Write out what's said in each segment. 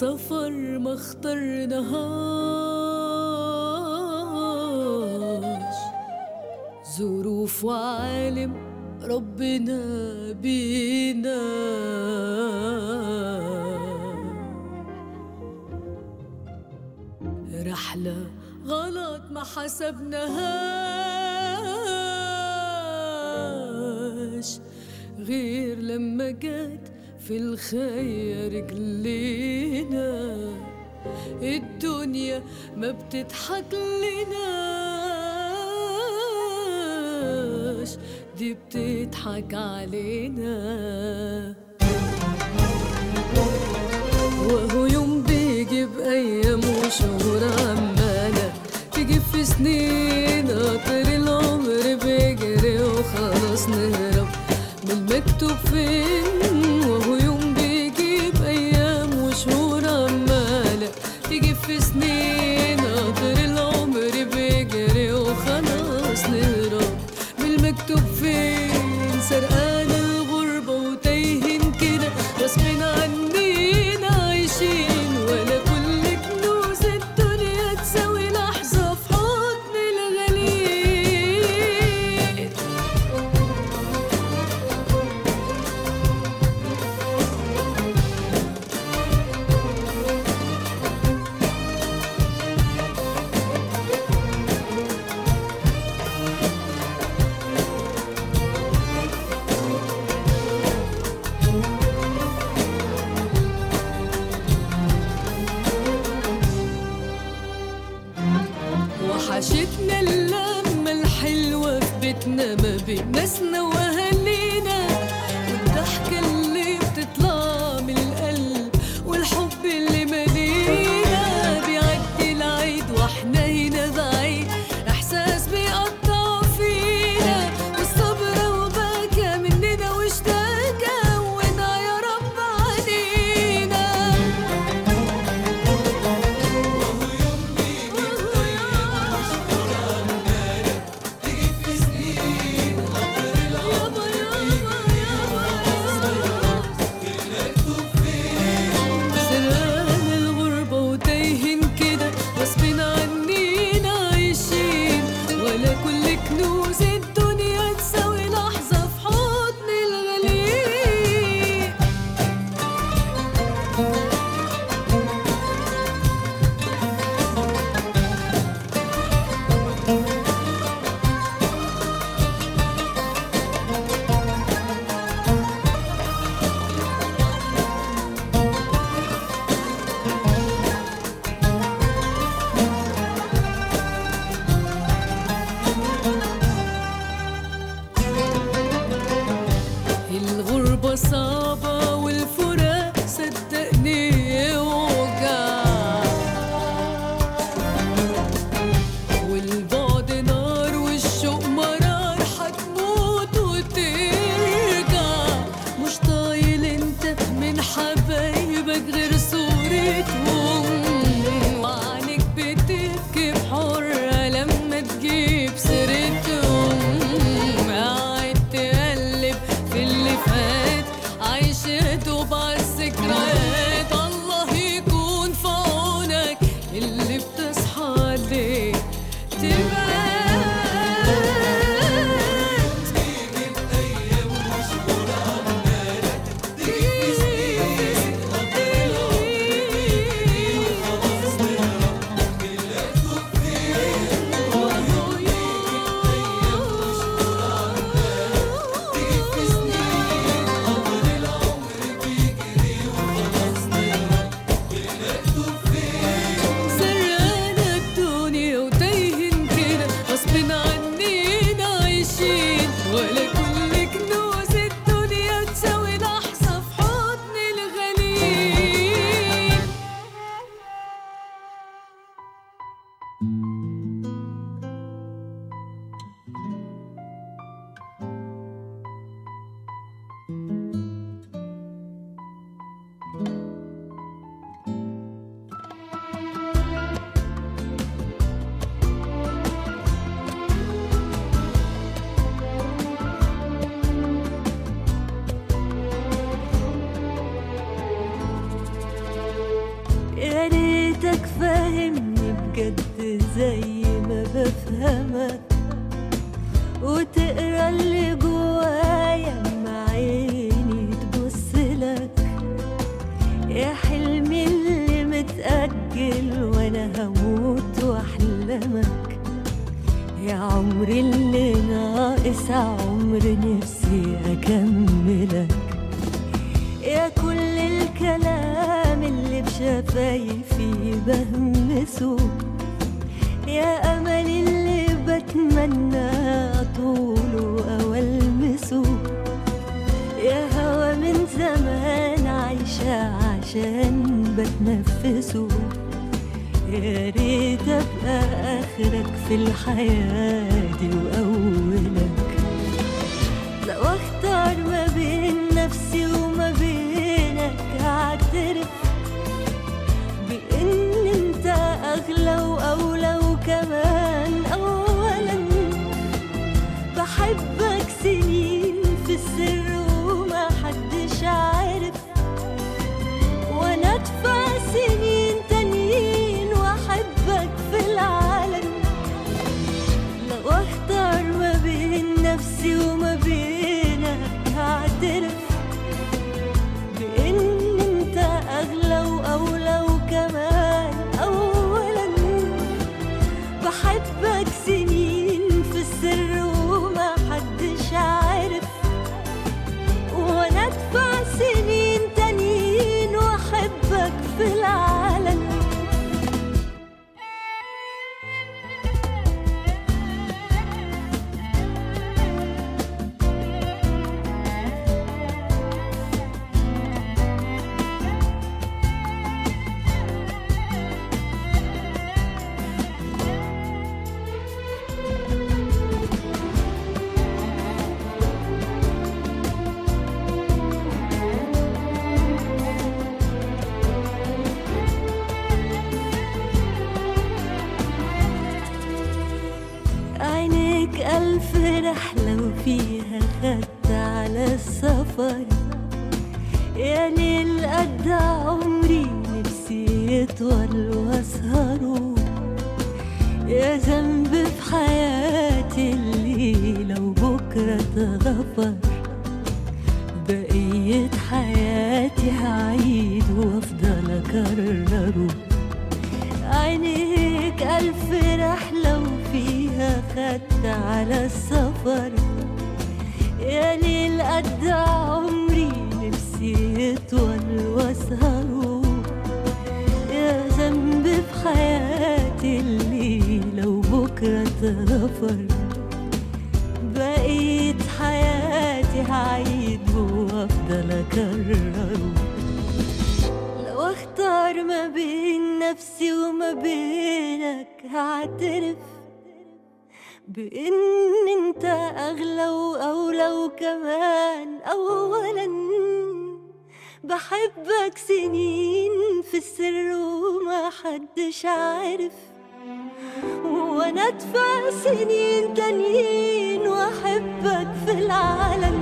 سفر ما اخترناهاش. ظروف وعالم ربنا بينا. رحلة غلط ما حسبناهاش. غير لما جت في الخير رجلينا الدنيا ما بتضحك لناش دي بتضحك علينا. وهو يوم بيجيب أيام وشهور عمالة تجيب في سنين قطر العمر بيجري وخلاص نهرب من المكتوب فين؟ Büyümesin بحبك سنين. واعترف بإن أنت أغلى وأولى وكمان. أولا بحبك سنين في السر وما حدش عارف وأنا أدفع سنين تانيين وأحبك في العالم.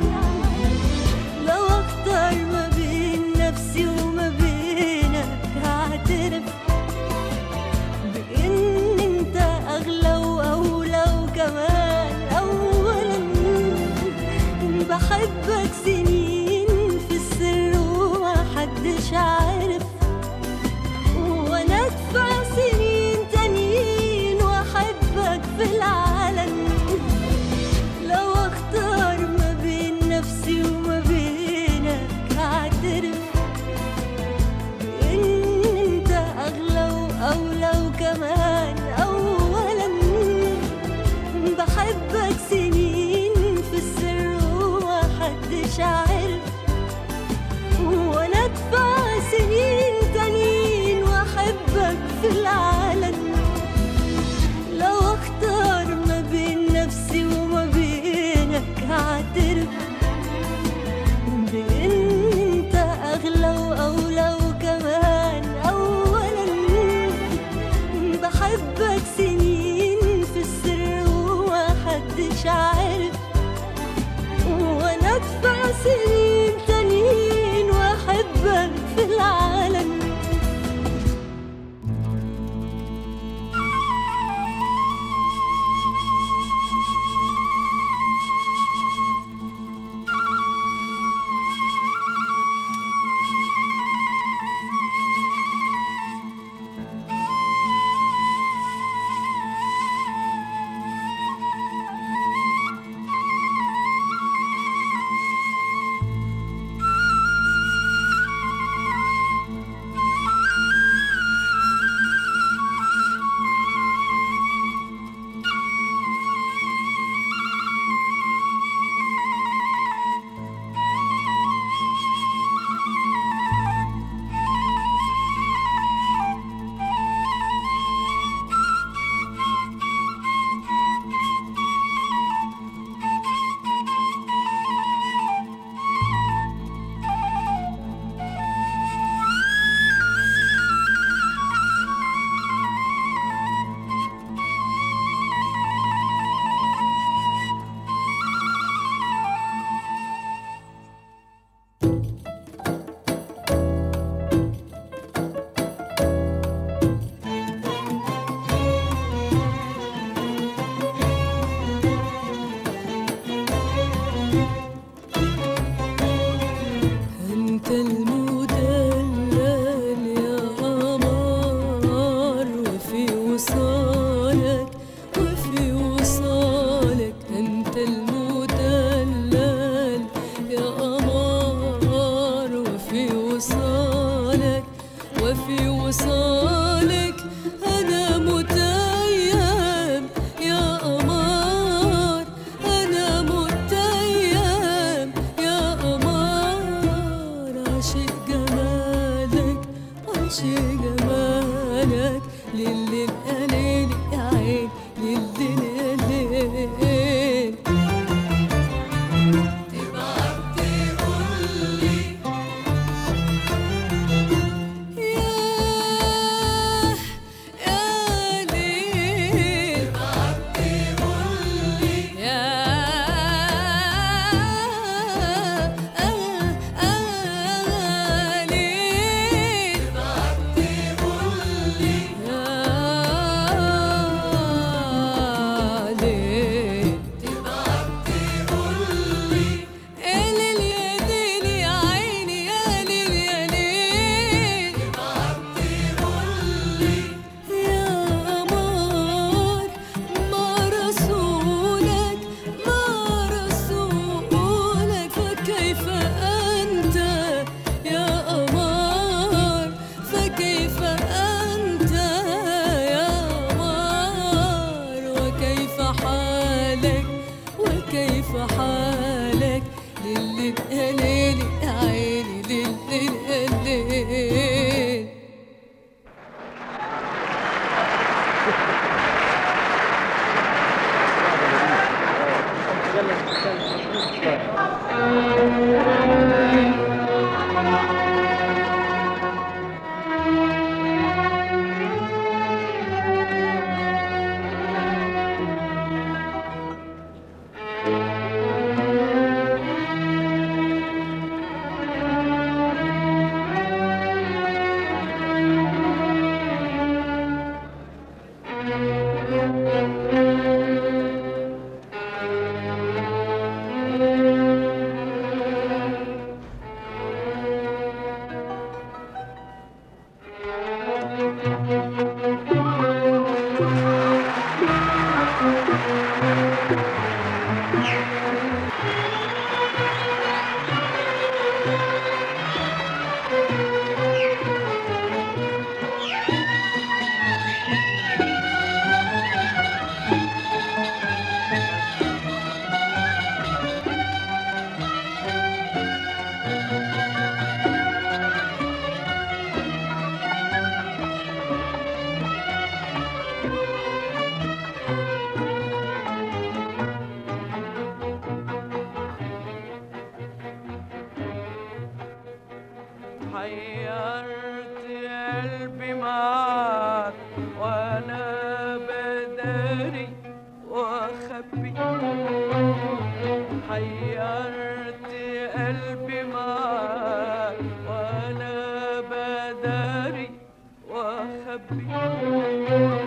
ولا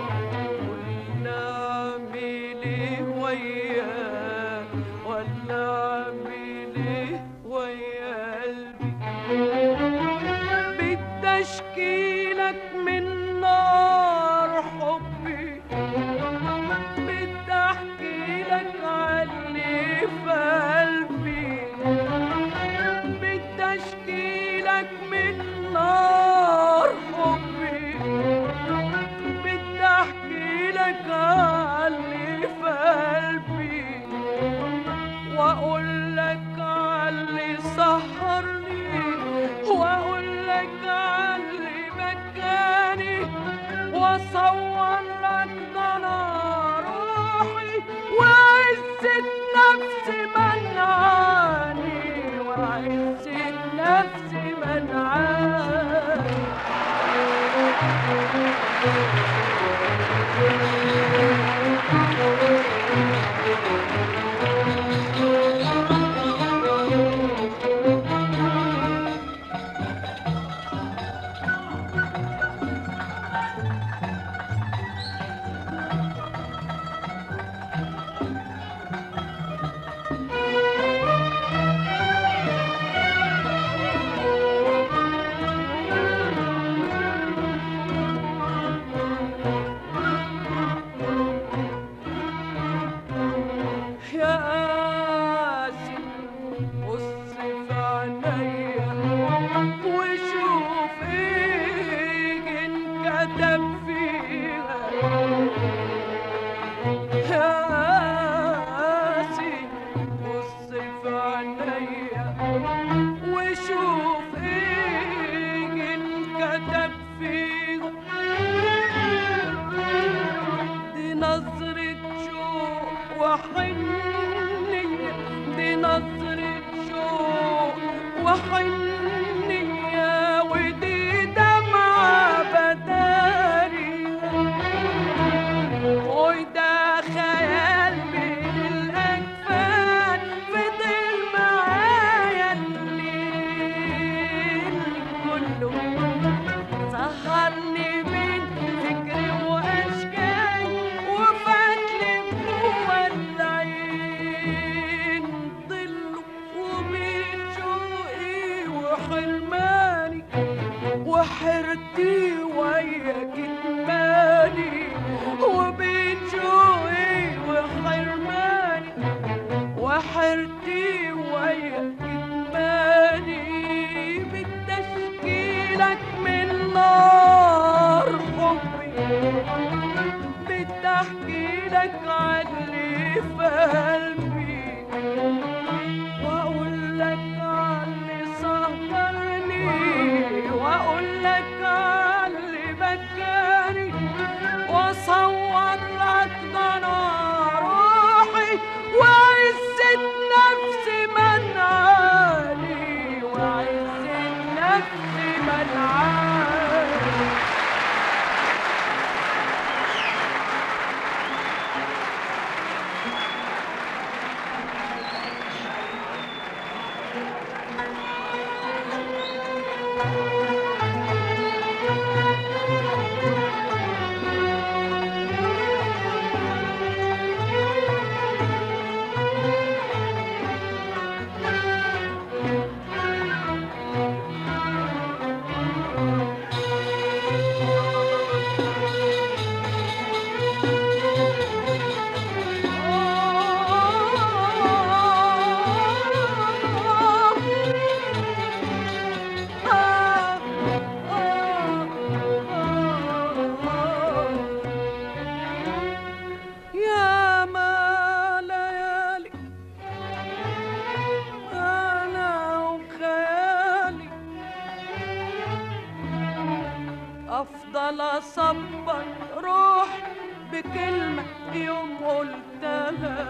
افضل اصبر روحي بكلمة يوم قلتها.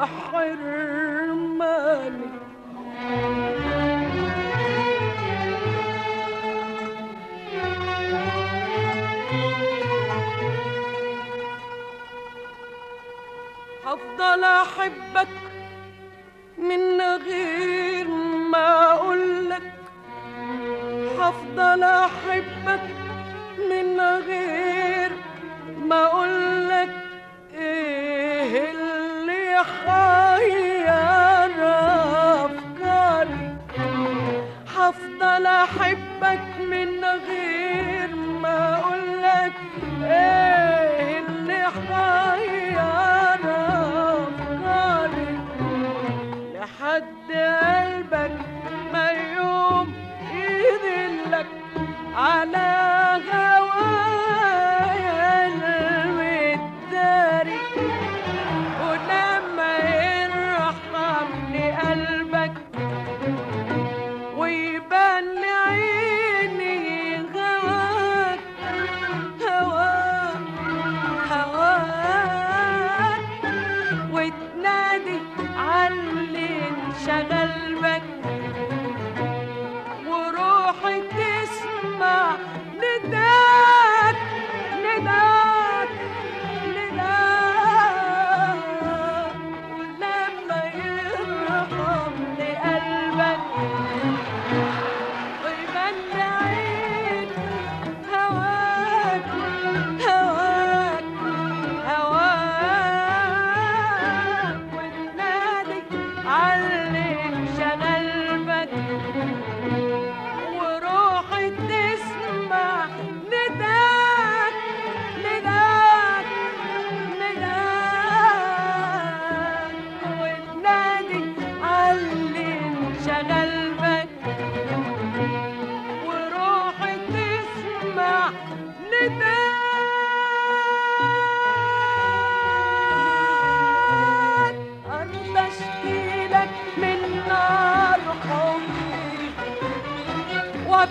حرماني هفضل أحبك من غير ما أقولك. هفضل أحبك من غير ما أقولك. حير افكاري هفضل احبك من غير ما اقولك إيه اللي حير افكاري لحد قلبك ما يوم يدلك على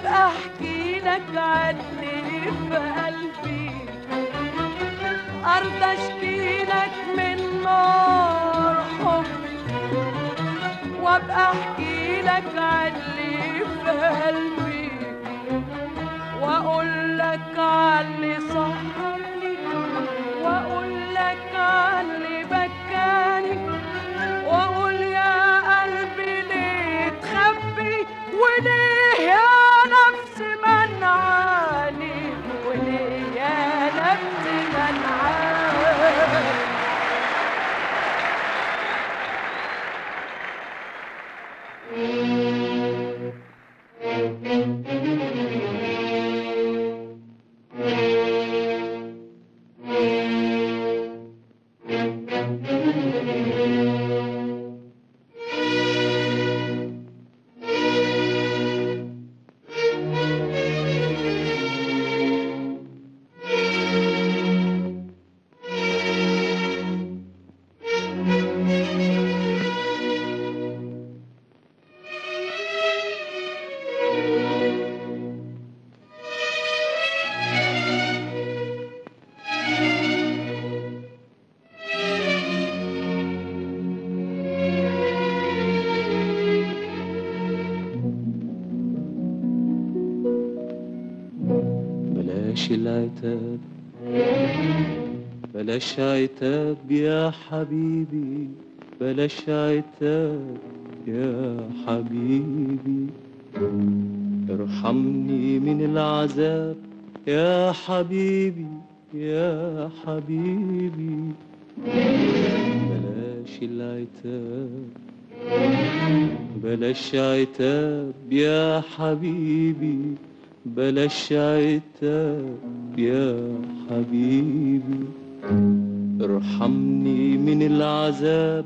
أحكي لك في قلبي. أشكي لك من نار حبي وأبقى أحكي لك عني في قلبي. وأقول لك عني بلاش عتاب يا حبيبي بلاش عتاب يا حبيبي. ارحمني من العذاب يا حبيبي يا حبيبي. بلاش العتاب بلاش عتاب يا حبيبي بلاش عتاب يا حبيبي. ارحمني من العذاب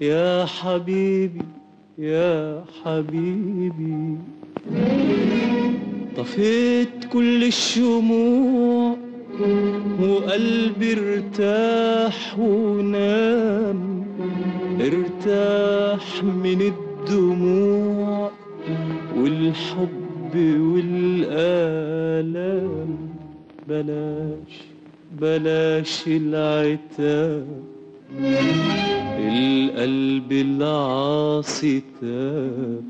يا حبيبي يا حبيبي. طفيت كل الشموع وقلبي ارتاح ونام ارتاح من الدموع والحب والآلام. بلاش. بلاش العتاب القلب العاصي تاب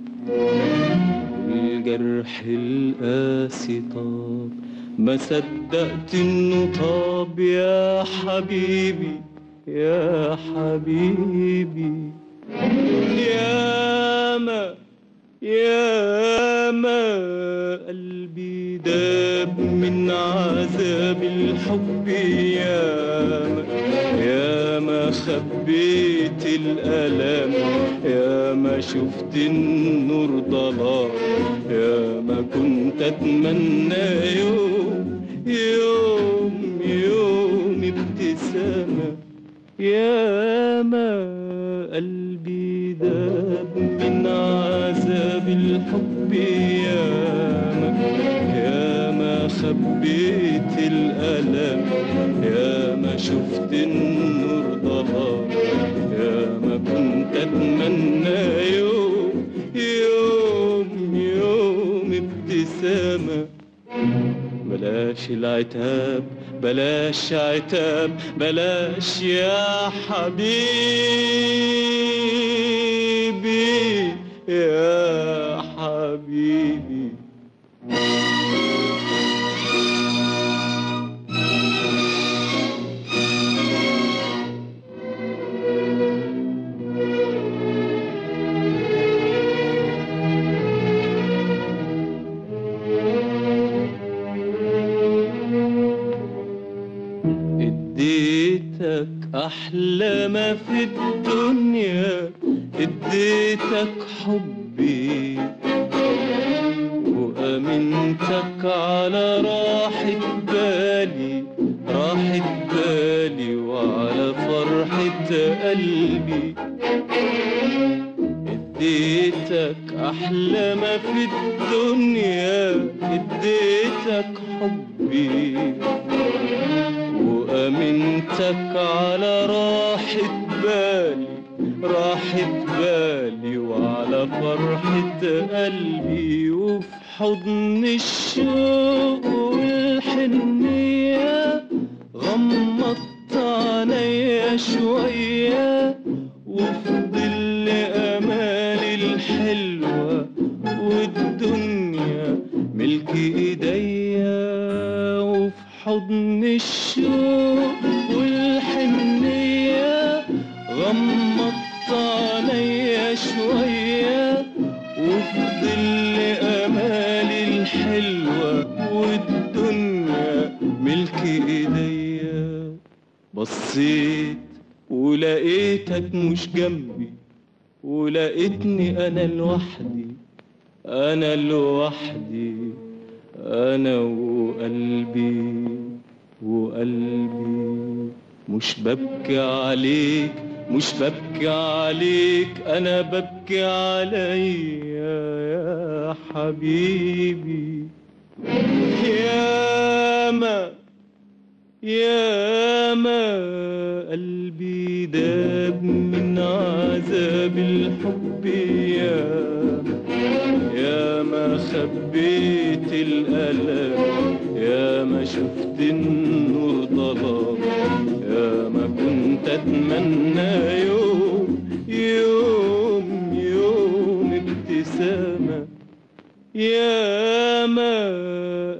الجرح القاسي طاب ما صدقت إنه طاب يا حبيبي يا حبيبي. يا ما يا ما قلبي داب من عذاب الحب يا ما يا ما خبيت الألم يا ما شفت النور ضلال يا ما كنت أتمنى يوم يوم يوم ابتسامة. يا ما قلبي داب من عذاب الحب يا ما يا ما خبيت الألم يا ما شفت النور ضلال يا ما كنت أتمنى يوم يوم يوم ابتسامة. بلاش العتاب بلاش عتاب بلاش يا حبيبي يا حبيبي. اديتك أحلى ما في الدنيا اديتك حبي. وامنتك على راحة بالي راحة بالي وعلى فرحة قلبي. اديتك أحلى ما في الدنيا اديتك حبي. وأمنتك على راحة بالي راحة بالي وعلى فرحة قلبي وفي حضن الشوق ولقيتني أنا لوحدي أنا لوحدي أنا وقلبي وقلبي. مش ببكي عليك مش ببكي عليك أنا ببكي عليا يا حبيبي. يا ما يا ما قلبي داب من عذاب الحب يا يا ما خبيت الألم يا ما شفت النور ضلام يا ما كنت أتمنى يوم يوم يوم ابتسامة. يا ما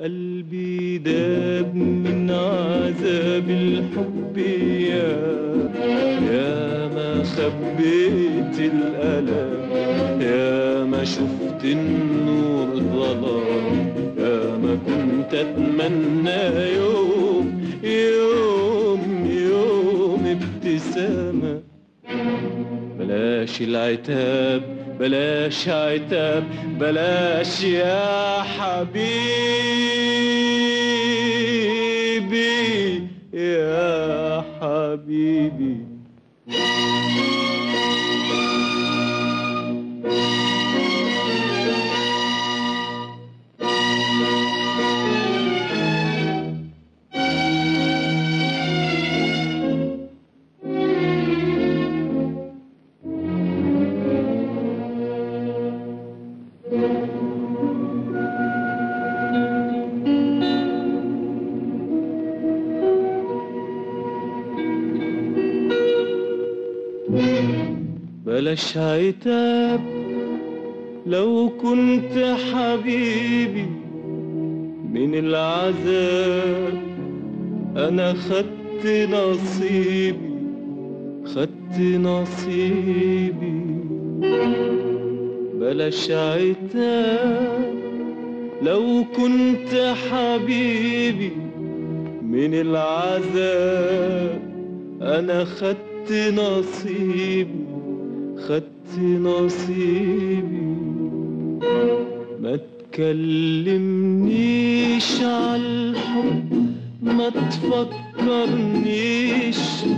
قلبي داب من عذاب الحب يا يا ما خبيت الألم يا ما شفت النور ظلام يا ما كنت أتمنى يوم يوم يوم ابتسامة بلاش العتاب بلاش عتاب بلاش يا حبيبي يا حبيبي. بلاش عتاب لو كنت حبيبي من العذاب أنا خدت نصيبي خدت نصيبي. بلاش عتاب لو كنت حبيبي من العذاب أنا خدت نصيبي. خدت نصيبي. ما تكلمنيش عالحب ما تفكرنيش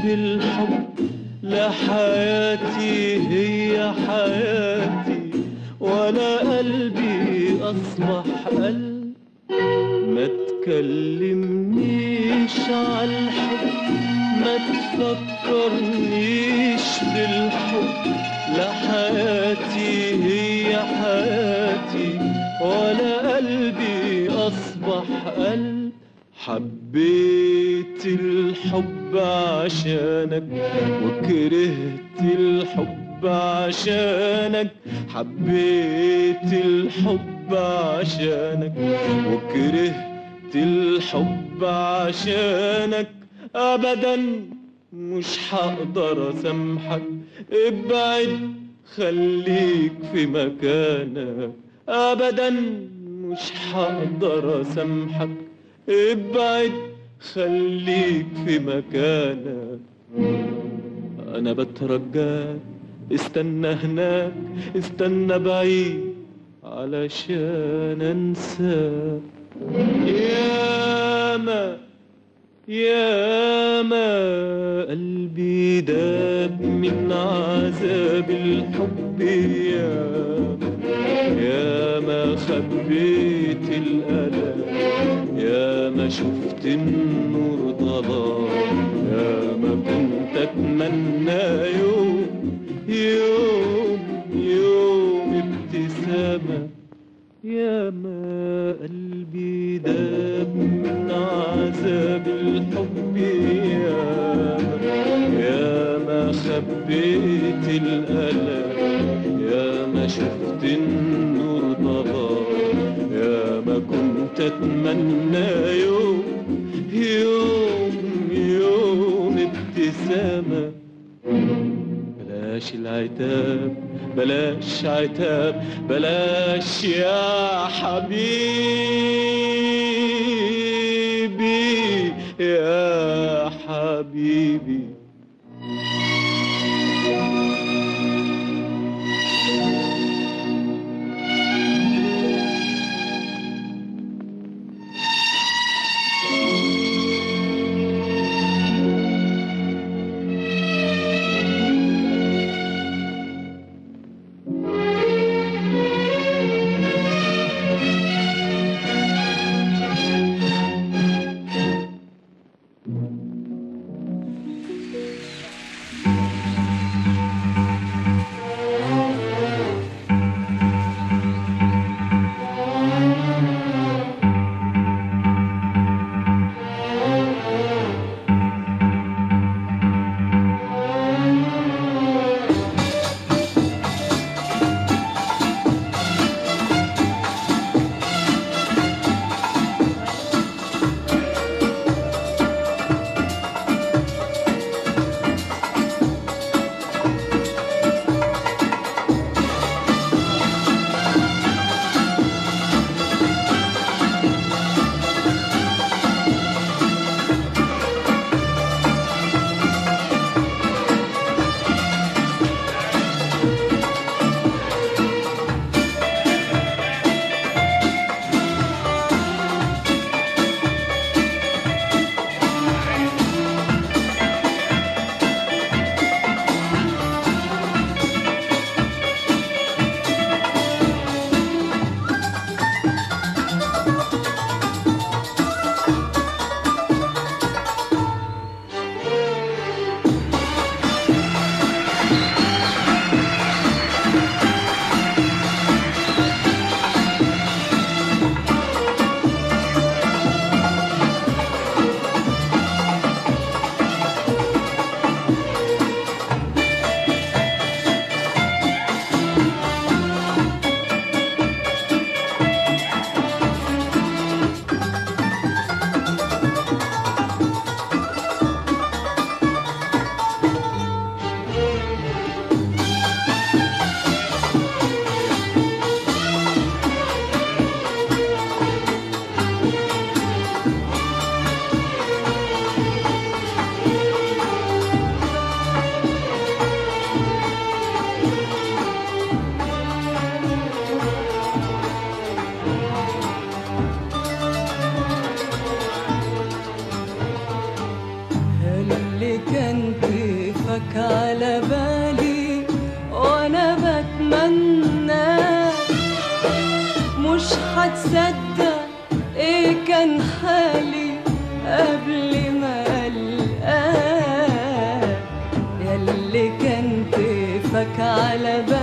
بالحب. لا حياتي هي حياتي ولا قلبي أصبح قلب. ما تكلمنيش عالحب ما تفكرنيش بالحب. لا حياتي هي حياتي ولا قلبي أصبح قلب. حبيت الحب عشانك وكرهت الحب عشانك. حبيت الحب عشانك وكرهت الحب عشانك. ابدا مش هقدر أسامحك. ابعد خليك في مكانك. ابدا مش هقدر أسامحك. ابعد خليك في مكانك. أنا بترجاك استنى هناك استنى بعيد. علشان أنساك. ياما ياما قلبي داب من عذاب الحب ياما ياما خبيت الألم ياما شفت النور ضلال ياما كنت أتمنى يوم يوم يوم ابتسامة. ياما قلبي داب عذاب الحب ياما ياما خبيت الألم. ياما شفت النور ضلال ياما كنت أتمنى يوم يوم يوم ابتسامة. بلاش العتاب بلاش عتاب بلاش يا حبيبي يا حبيبي. kalbe.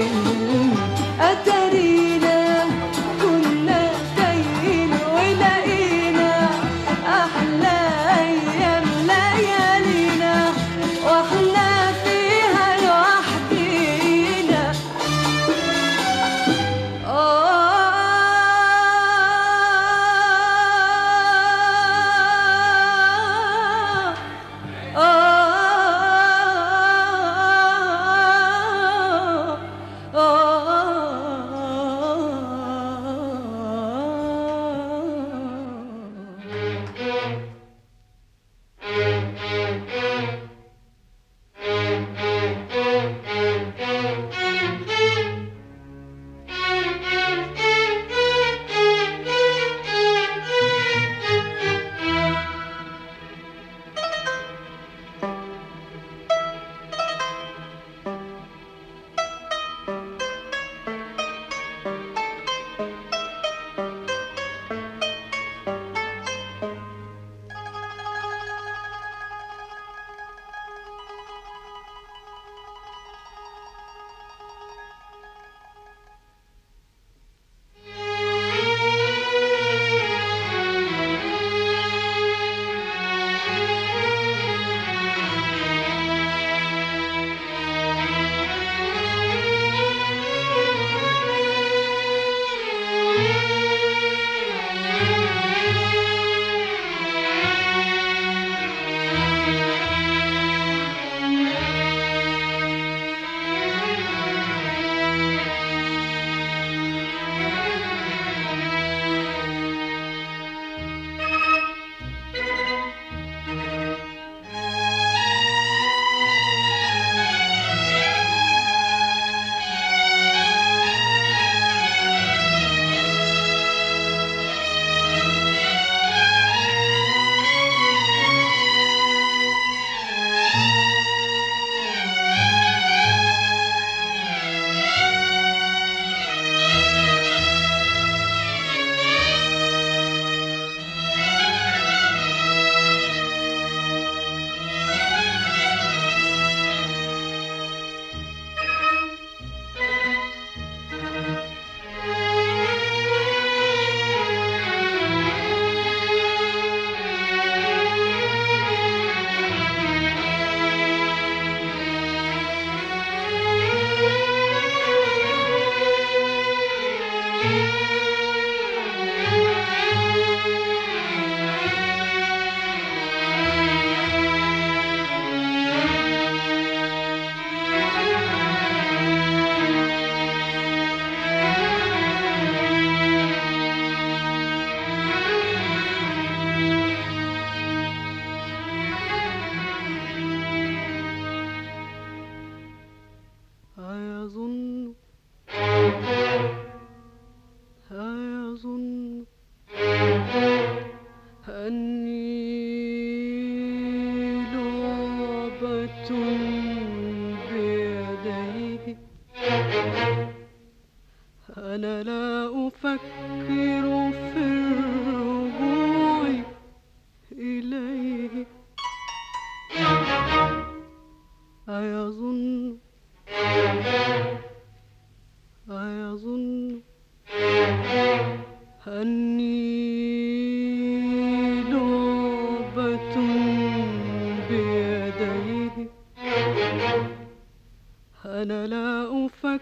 loving أنا لا أفكر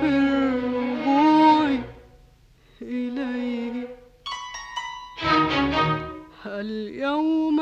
في الرجوع إليه. اليوم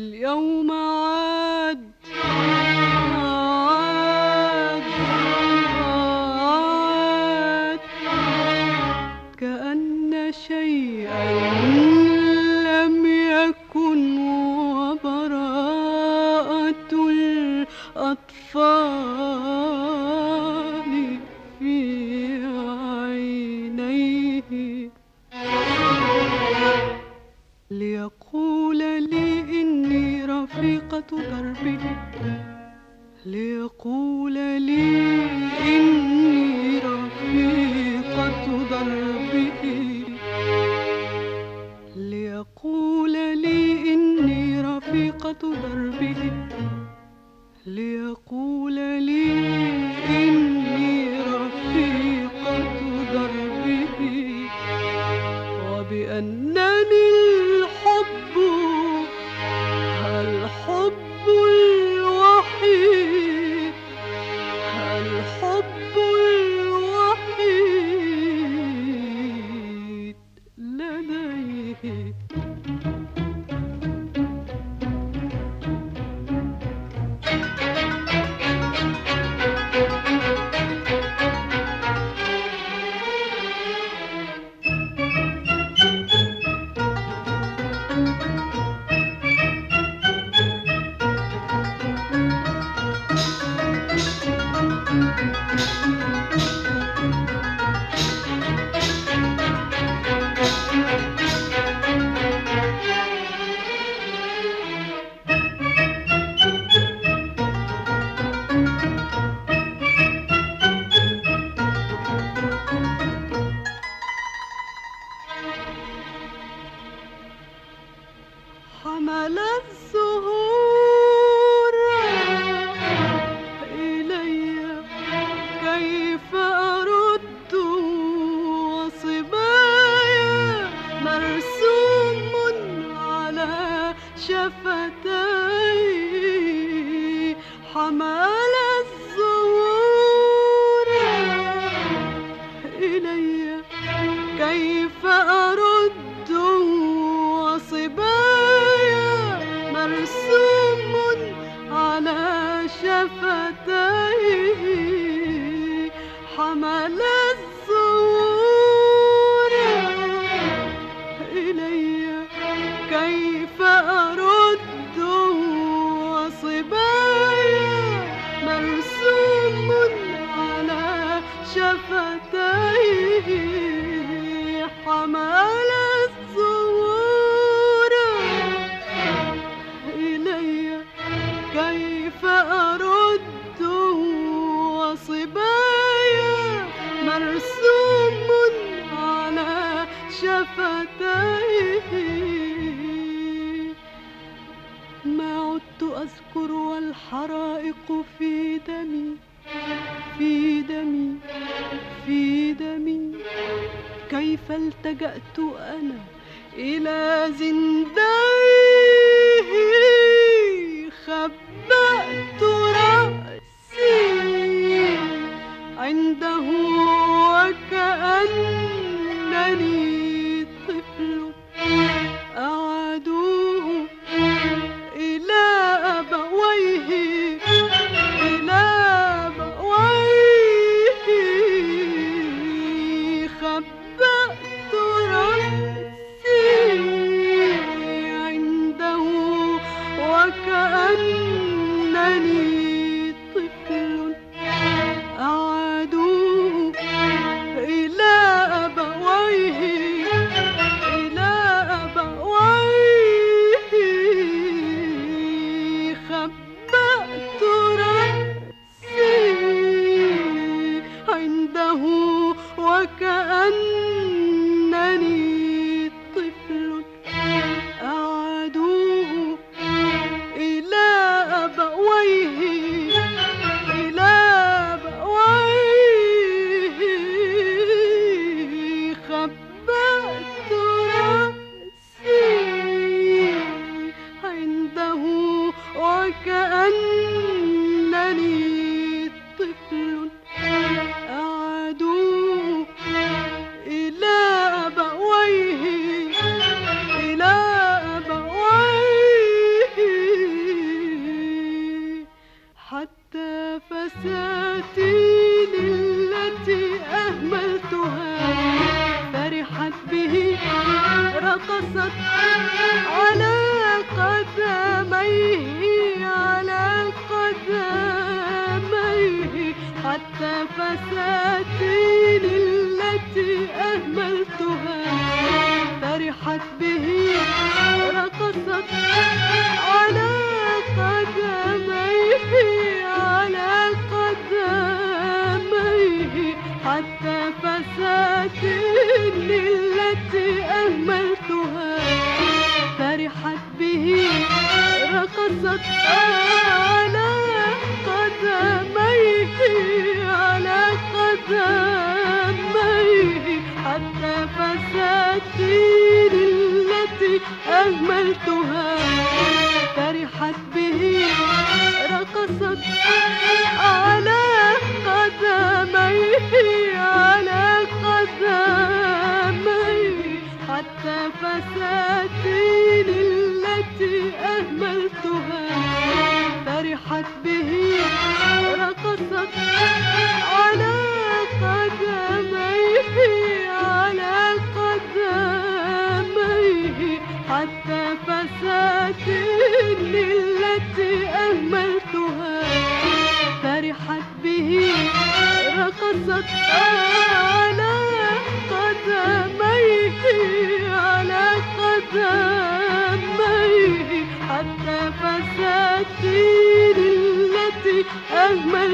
اليوم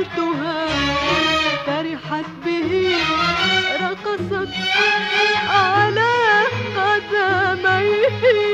أهملتها فرحت به رقصت على قدميه.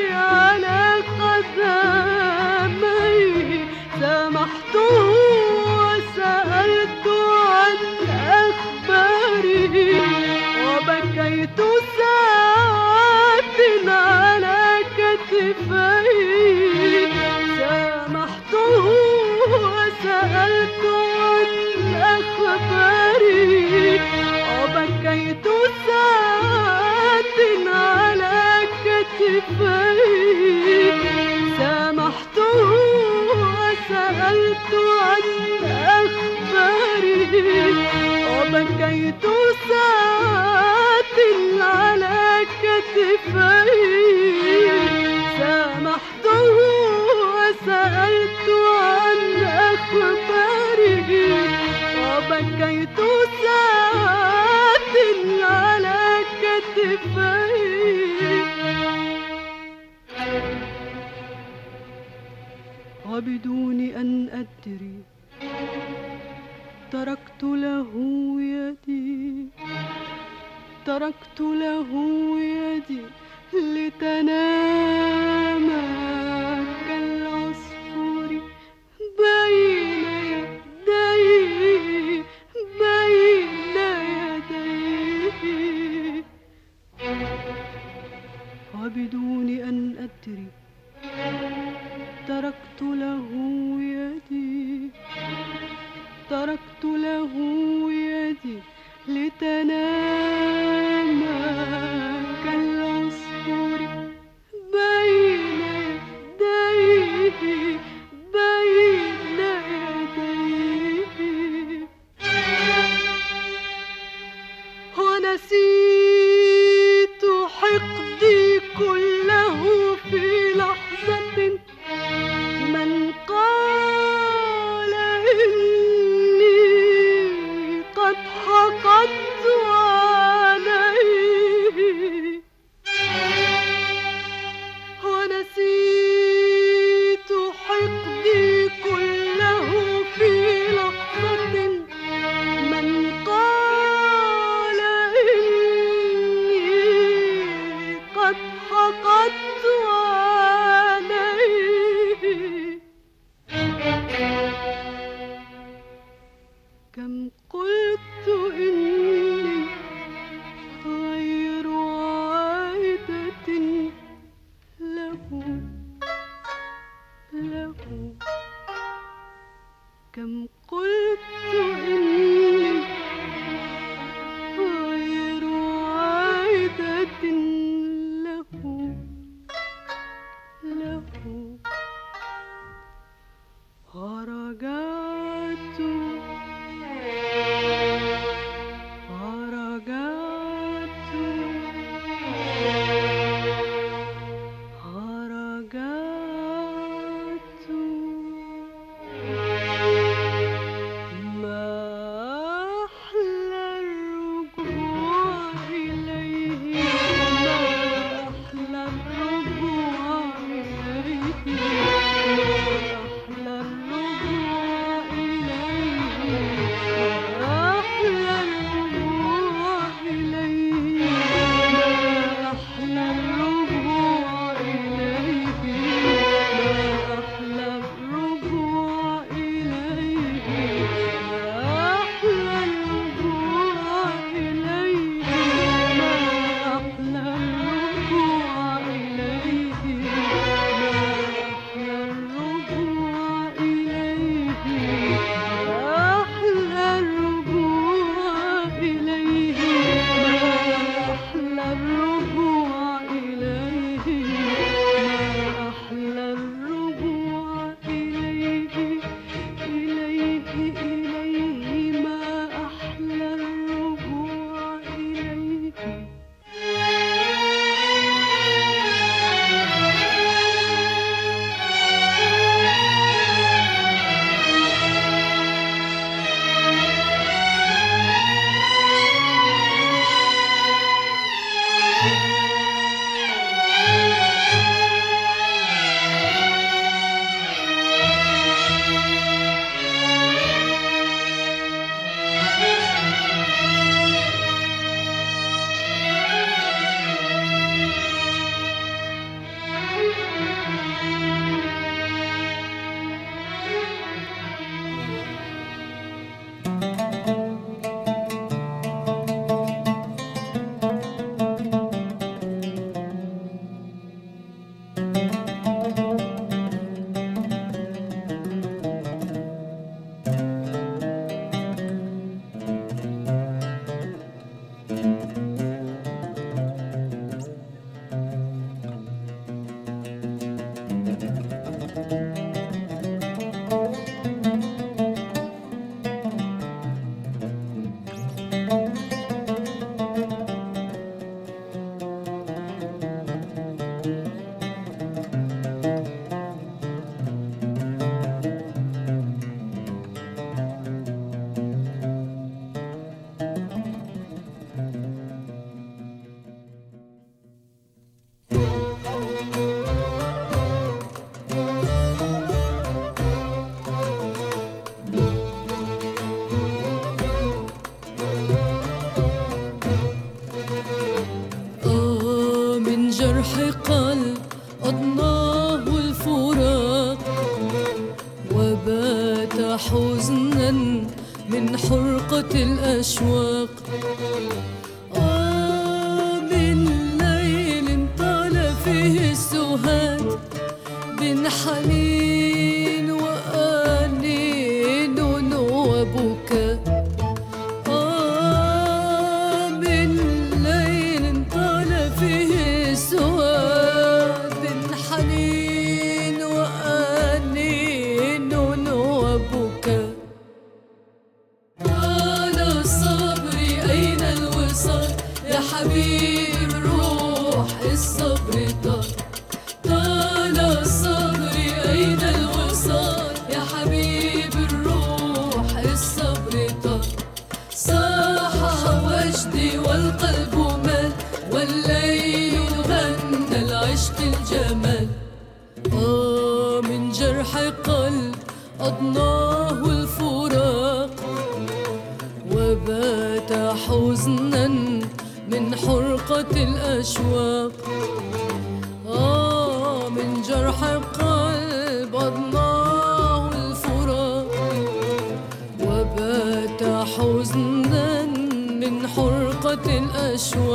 آه من ليل فيه السهاد 说。